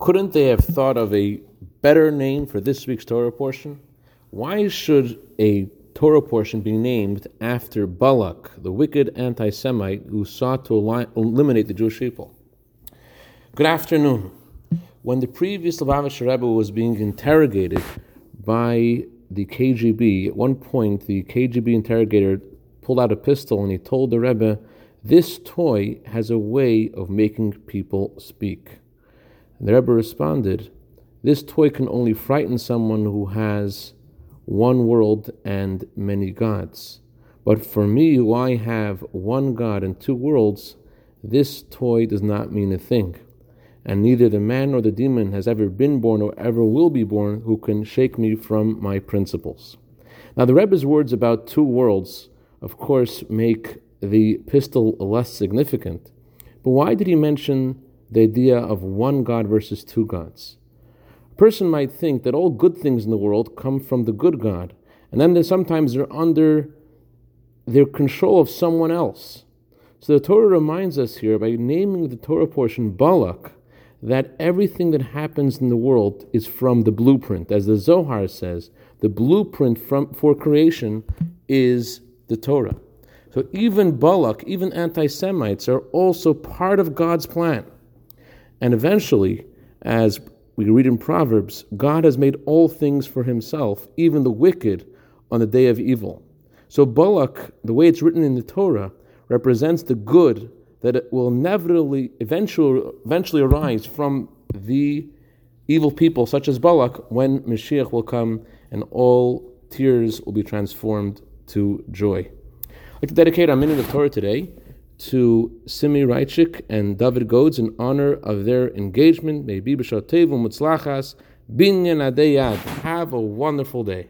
Couldn't they have thought of a better name for this week's Torah portion? Why should a Torah portion be named after Balak, the wicked anti Semite who sought to eliminate the Jewish people? Good afternoon. When the previous Lubavitcher Rebbe was being interrogated by the KGB, at one point the KGB interrogator pulled out a pistol and he told the Rebbe, This toy has a way of making people speak. And the Rebbe responded, This toy can only frighten someone who has one world and many gods. But for me, who I have one God and two worlds, this toy does not mean a thing. And neither the man nor the demon has ever been born or ever will be born who can shake me from my principles. Now, the Rebbe's words about two worlds, of course, make the pistol less significant. But why did he mention the idea of one God versus two gods? A person might think that all good things in the world come from the good God, and then sometimes they're under their control of someone else. So the Torah reminds us here by naming the Torah portion Balak that everything that happens in the world is from the blueprint. As the Zohar says, the blueprint from, for creation is the Torah. So even Balak, even anti Semites, are also part of God's plan. And eventually, as we read in Proverbs, God has made all things for himself, even the wicked, on the day of evil. So Balak, the way it's written in the Torah, represents the good that will inevitably, eventually, eventually arise from the evil people, such as Balak, when Mashiach will come and all tears will be transformed to joy. I'd like to dedicate our minute of Torah today to Simi Reichik and David Godes in honor of their engagement. May be b'shatevu mutzlachas binyan adeyad. Have a wonderful day.